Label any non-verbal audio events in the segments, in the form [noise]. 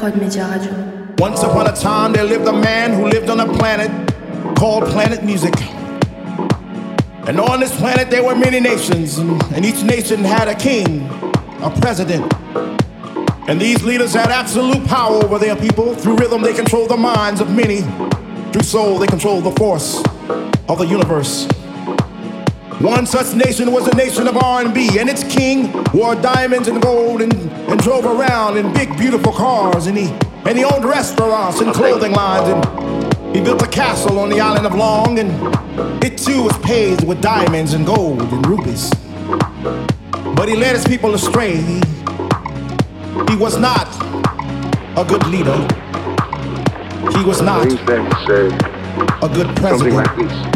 Prod Média Radio. Once upon a time, there lived a man who lived on a planet called Planet Music. And on this planet, there were many nations, and each nation had a king, a president. And these leaders had absolute power over their people. Through rhythm, they controlled the minds of many. Through soul, they controlled the force of the universe. One such nation was the nation of R&B, and its king wore diamonds and gold and, and drove around in big, beautiful cars, and he and he owned restaurants and clothing lines, and he built a castle on the island of Long, and it too was paved with diamonds and gold and rubies. But he led his people astray. He, he was not a good leader. He was not a good president.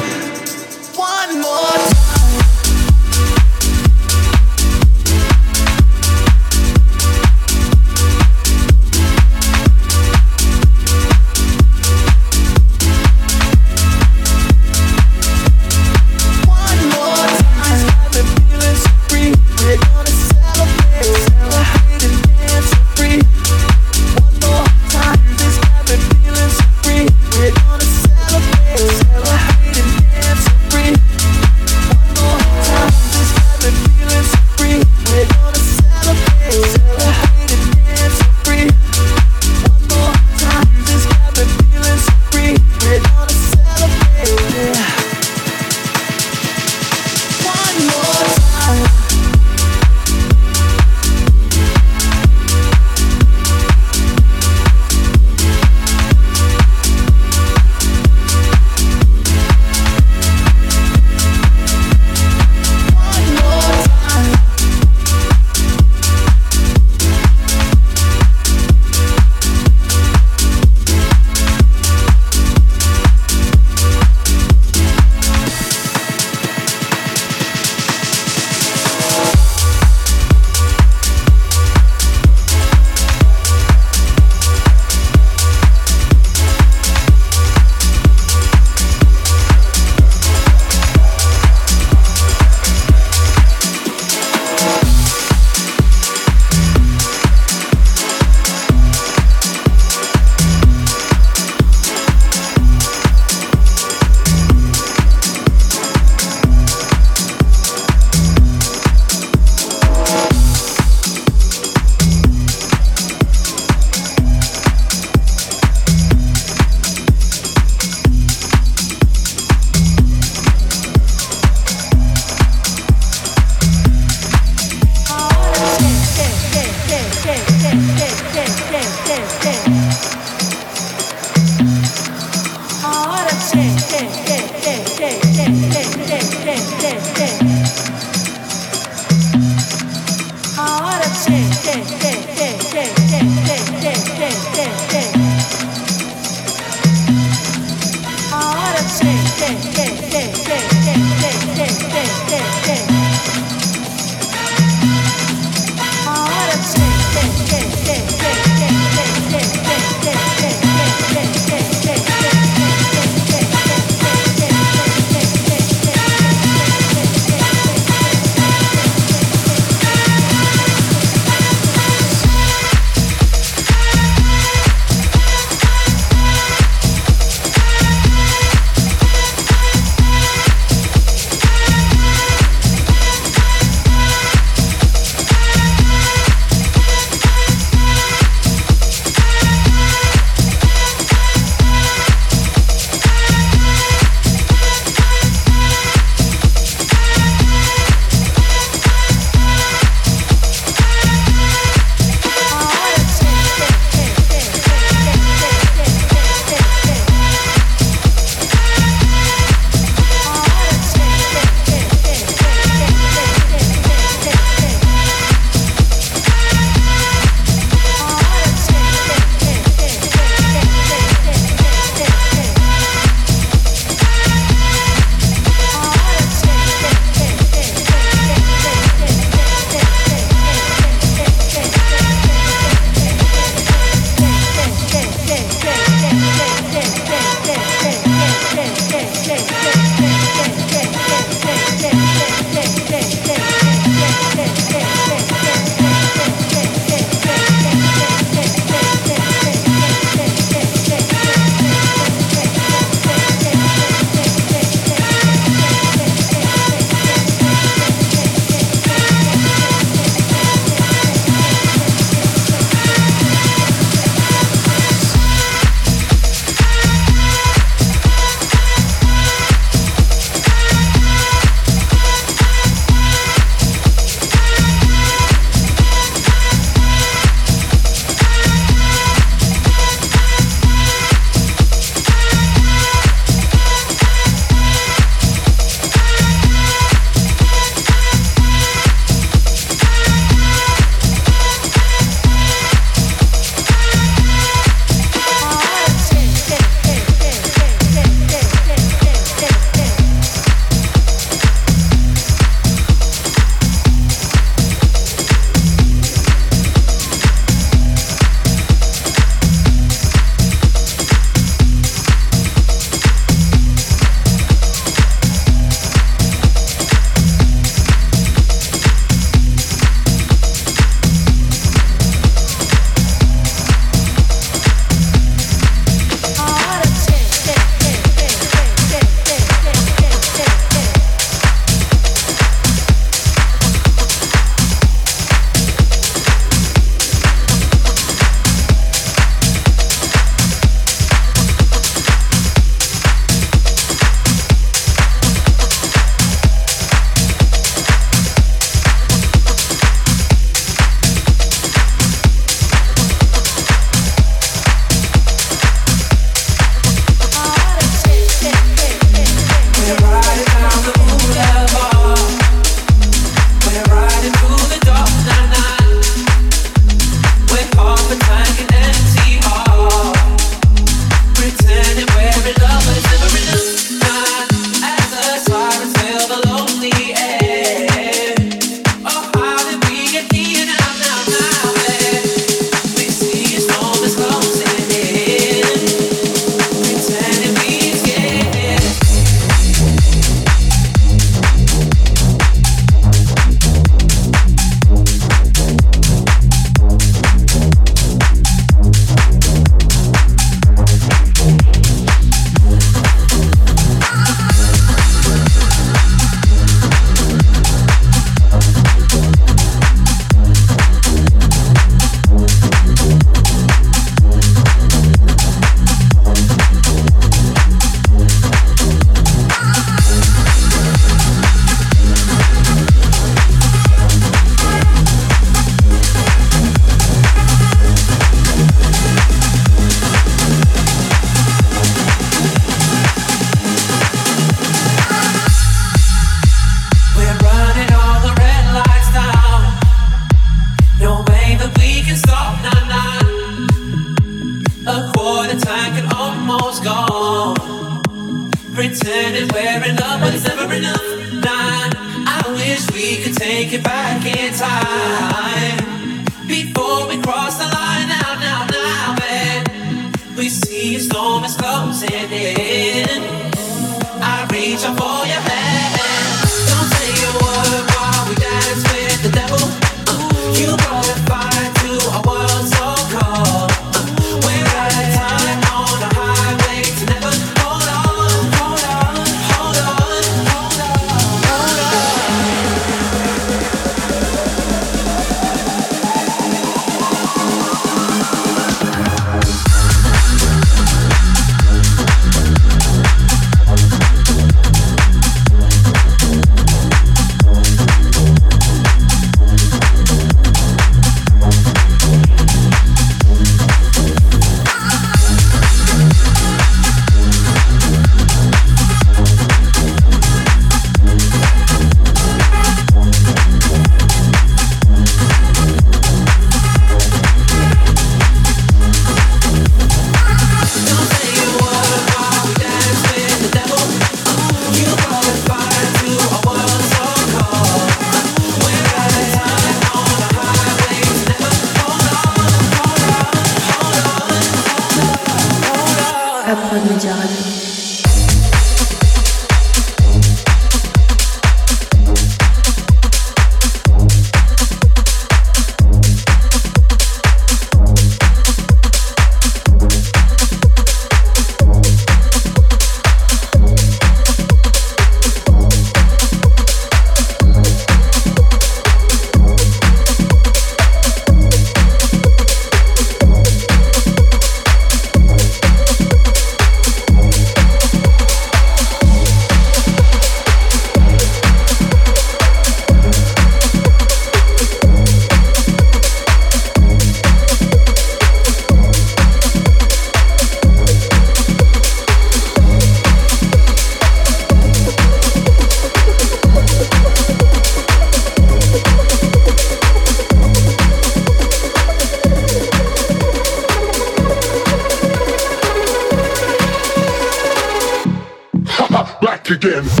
Again.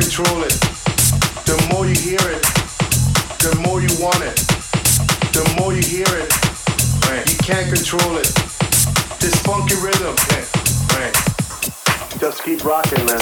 control it. The more you hear it, the more you want it. The more you hear it, right. you can't control it. This funky rhythm, right. just keep rocking, man.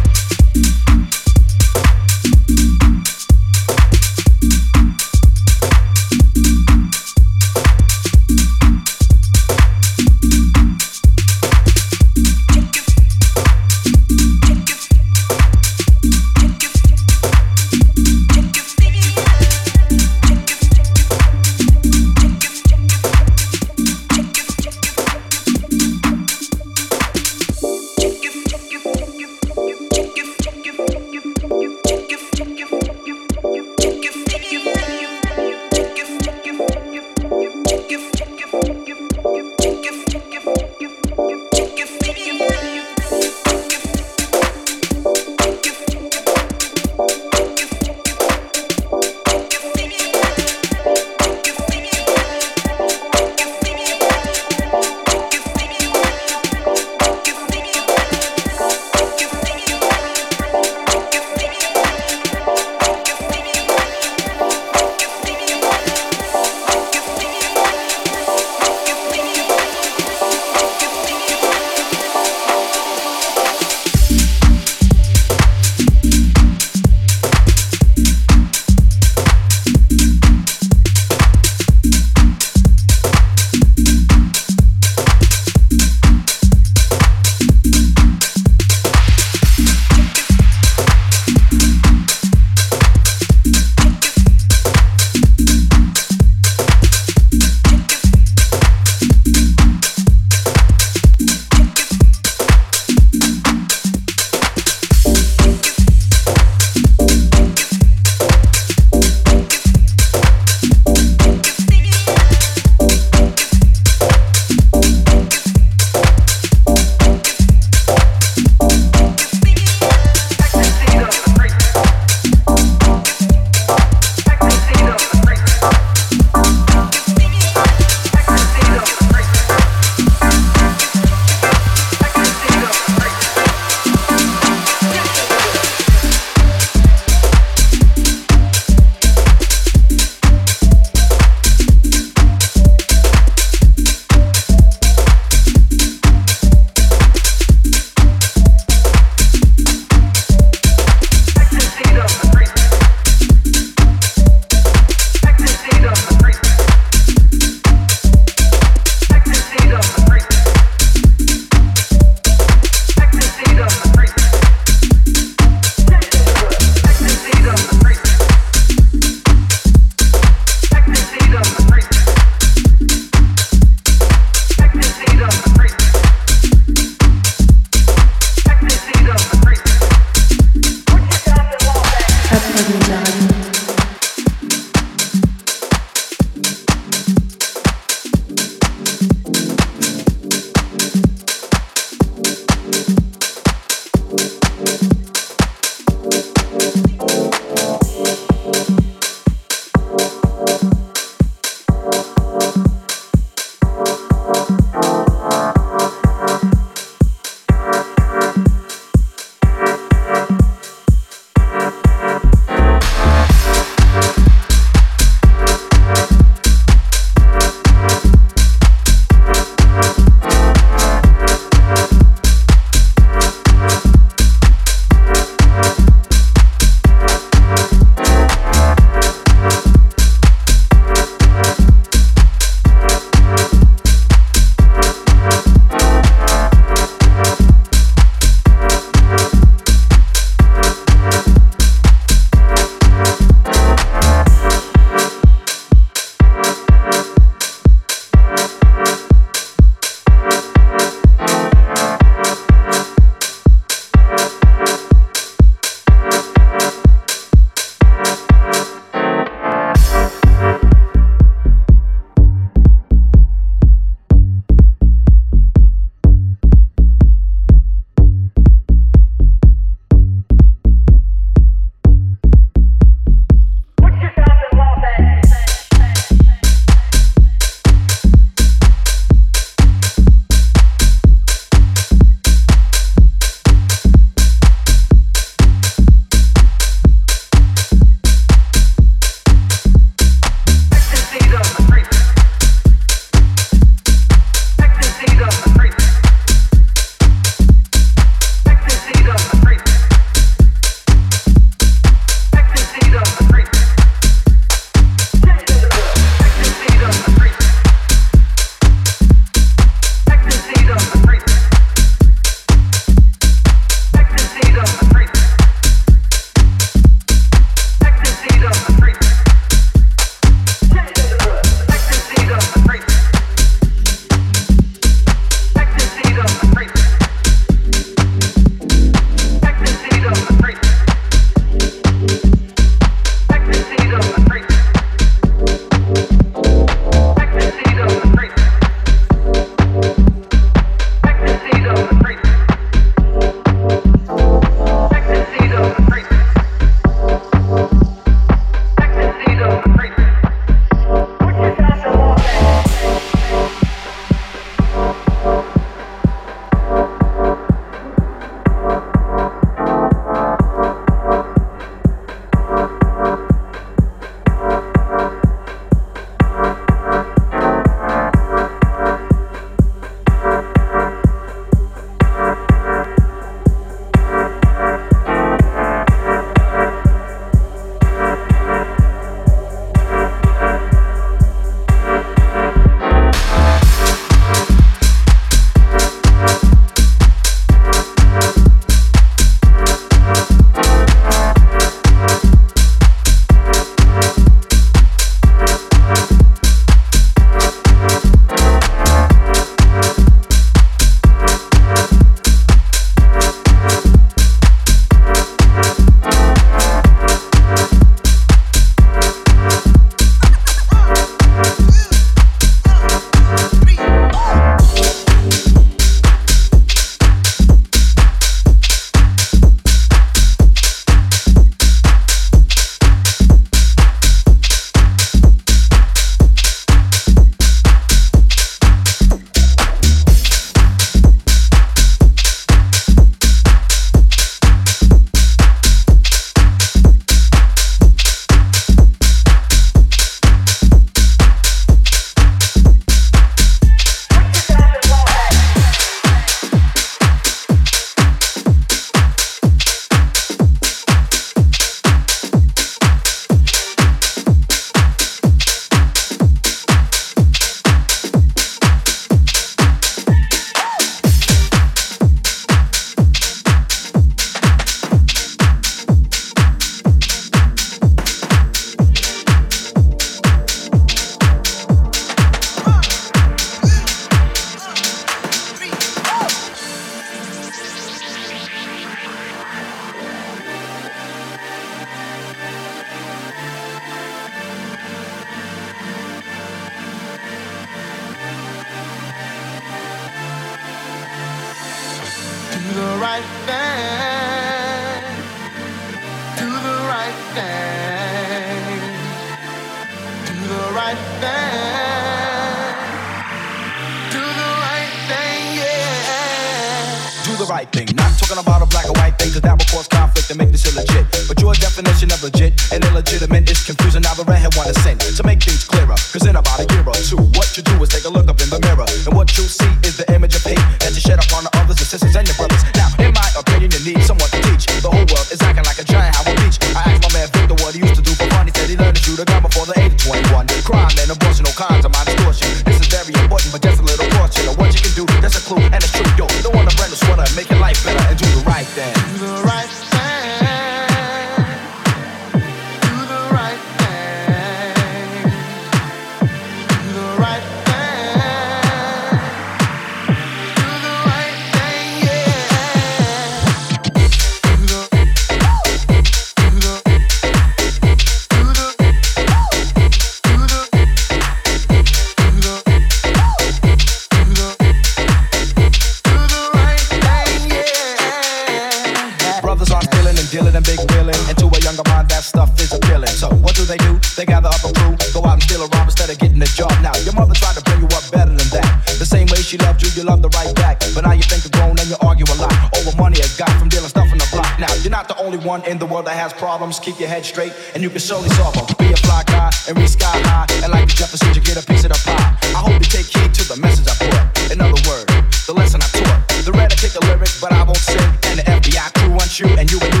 In the world that has problems. Keep your head straight and you can surely solve them. Be a fly guy and reach sky high. And like the Jeffersons, you get a piece of the pie. I hope you take heed to the message I put. In other words, the lesson I taught. The red I kick a lyric, but I won't sing. And the FBI crew wants you and you and you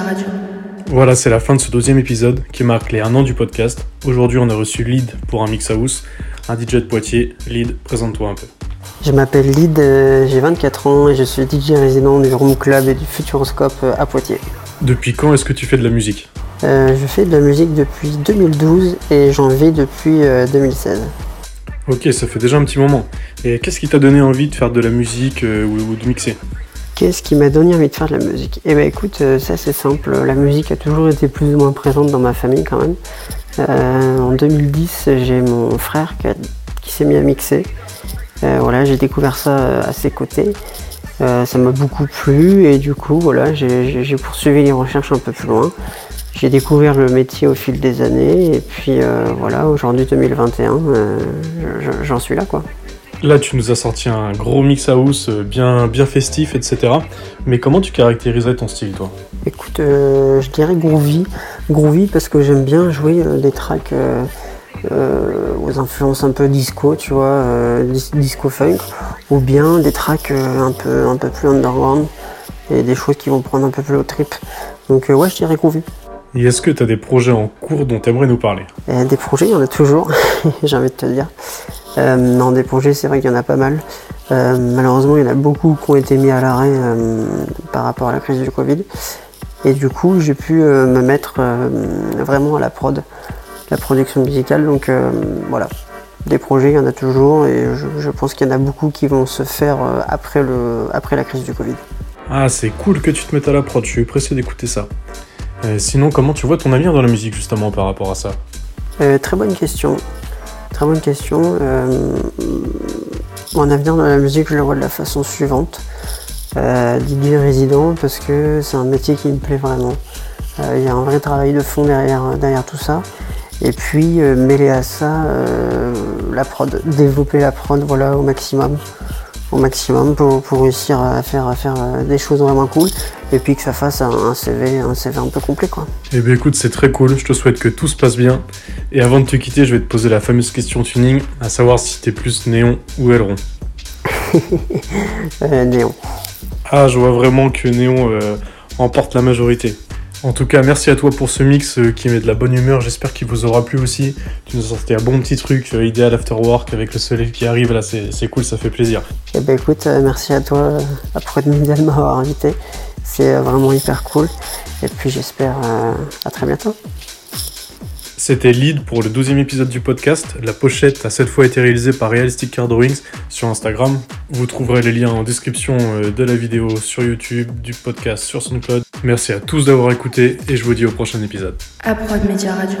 Radio. Voilà, c'est la fin de ce deuxième épisode qui marque les un an du podcast. Aujourd'hui, on a reçu Lyd pour un mix house, un DJ de Poitiers. Lyd, présente-toi un peu. Je m'appelle Lyd, euh, j'ai 24 ans et je suis DJ résident du Room Club et du Futuroscope euh, à Poitiers. Depuis quand est-ce que tu fais de la musique? Euh, je fais de la musique depuis 2012 et j'en vis depuis euh, 2016. Ok, ça fait déjà un petit moment. Et qu'est-ce qui t'a donné envie de faire de la musique euh, ou, ou de mixer? Qu'est-ce qui m'a donné envie de faire de la musique? Eh ben écoute, euh, ça c'est simple, la musique a toujours été plus ou moins présente dans ma famille quand même. Euh, en 2010, j'ai mon frère qui, s'est mis à mixer. Euh, voilà, j'ai découvert ça à ses côtés. Ça m'a beaucoup plu et du coup, voilà, j'ai poursuivi les recherches un peu plus loin. J'ai découvert le métier au fil des années et puis voilà, aujourd'hui 2021, euh, je- je- j'en suis là quoi. Là, tu nous as sorti un gros mix house euh, bien, bien festif, etc. Mais comment tu caractériserais ton style, toi? Écoute, euh, je dirais groovy. Groovy parce que j'aime bien jouer euh, des tracks euh, euh, aux influences un peu disco, tu vois, dis- disco funk, ou bien des tracks un, peu, un peu plus underground et des choses qui vont prendre un peu plus au trip. Donc ouais, je dirais groovy. Et est-ce que tu as des projets en cours dont tu aimerais nous parler? Euh, des projets, il y en a toujours, [laughs] j'ai envie de te dire. Euh, non, des projets, c'est vrai qu'il y en a pas mal. malheureusement, il y en a beaucoup qui ont été mis à l'arrêt par rapport à la crise du Covid. Et du coup, j'ai pu me mettre vraiment à la prod, la production musicale. Donc voilà, des projets, il y en a toujours et je, pense qu'il y en a beaucoup qui vont se faire après, le, après la crise du Covid. Ah, c'est cool que tu te mettes à la prod, je suis pressé d'écouter ça. Euh, sinon, comment tu vois ton avenir dans la musique justement par rapport à ça? Euh, Très bonne question. Très bonne question. Euh, mon avenir dans la musique, je le vois de la façon suivante. DJ résident parce que c'est un métier qui me plaît vraiment. Il y a un vrai travail de fond derrière, derrière tout ça. Et puis mêler à ça la prod, développer la prod voilà, au maximum au maximum pour, réussir à faire, à faire euh, des choses vraiment cool et puis que ça fasse un, CV, un CV un peu complet quoi. Eh bien écoute, c'est très cool, je te souhaite que tout se passe bien. Et avant de te quitter, je vais te poser la fameuse question tuning, à savoir si t'es plus néon ou aileron. [laughs] euh, néon. Ah, je vois vraiment que néon euh, emporte la majorité. En tout cas, merci à toi pour ce mix euh, qui met de la bonne humeur. J'espère qu'il vous aura plu aussi. Tu nous as sorti un bon petit truc euh, idéal after work avec le soleil qui arrive. Là, c'est cool, ça fait plaisir. Eh ben écoute, euh, merci à toi après de m'avoir invité. C'est vraiment hyper cool. Et puis j'espère à très bientôt. C'était Lead pour le 12e épisode du podcast. La pochette a cette fois été réalisée par Realistic Car Drawings sur Instagram. Vous trouverez les liens en description euh, de la vidéo sur YouTube, du podcast sur SoundCloud. Merci à tous d'avoir écouté et je vous dis au prochain épisode. À Prod Media Radio.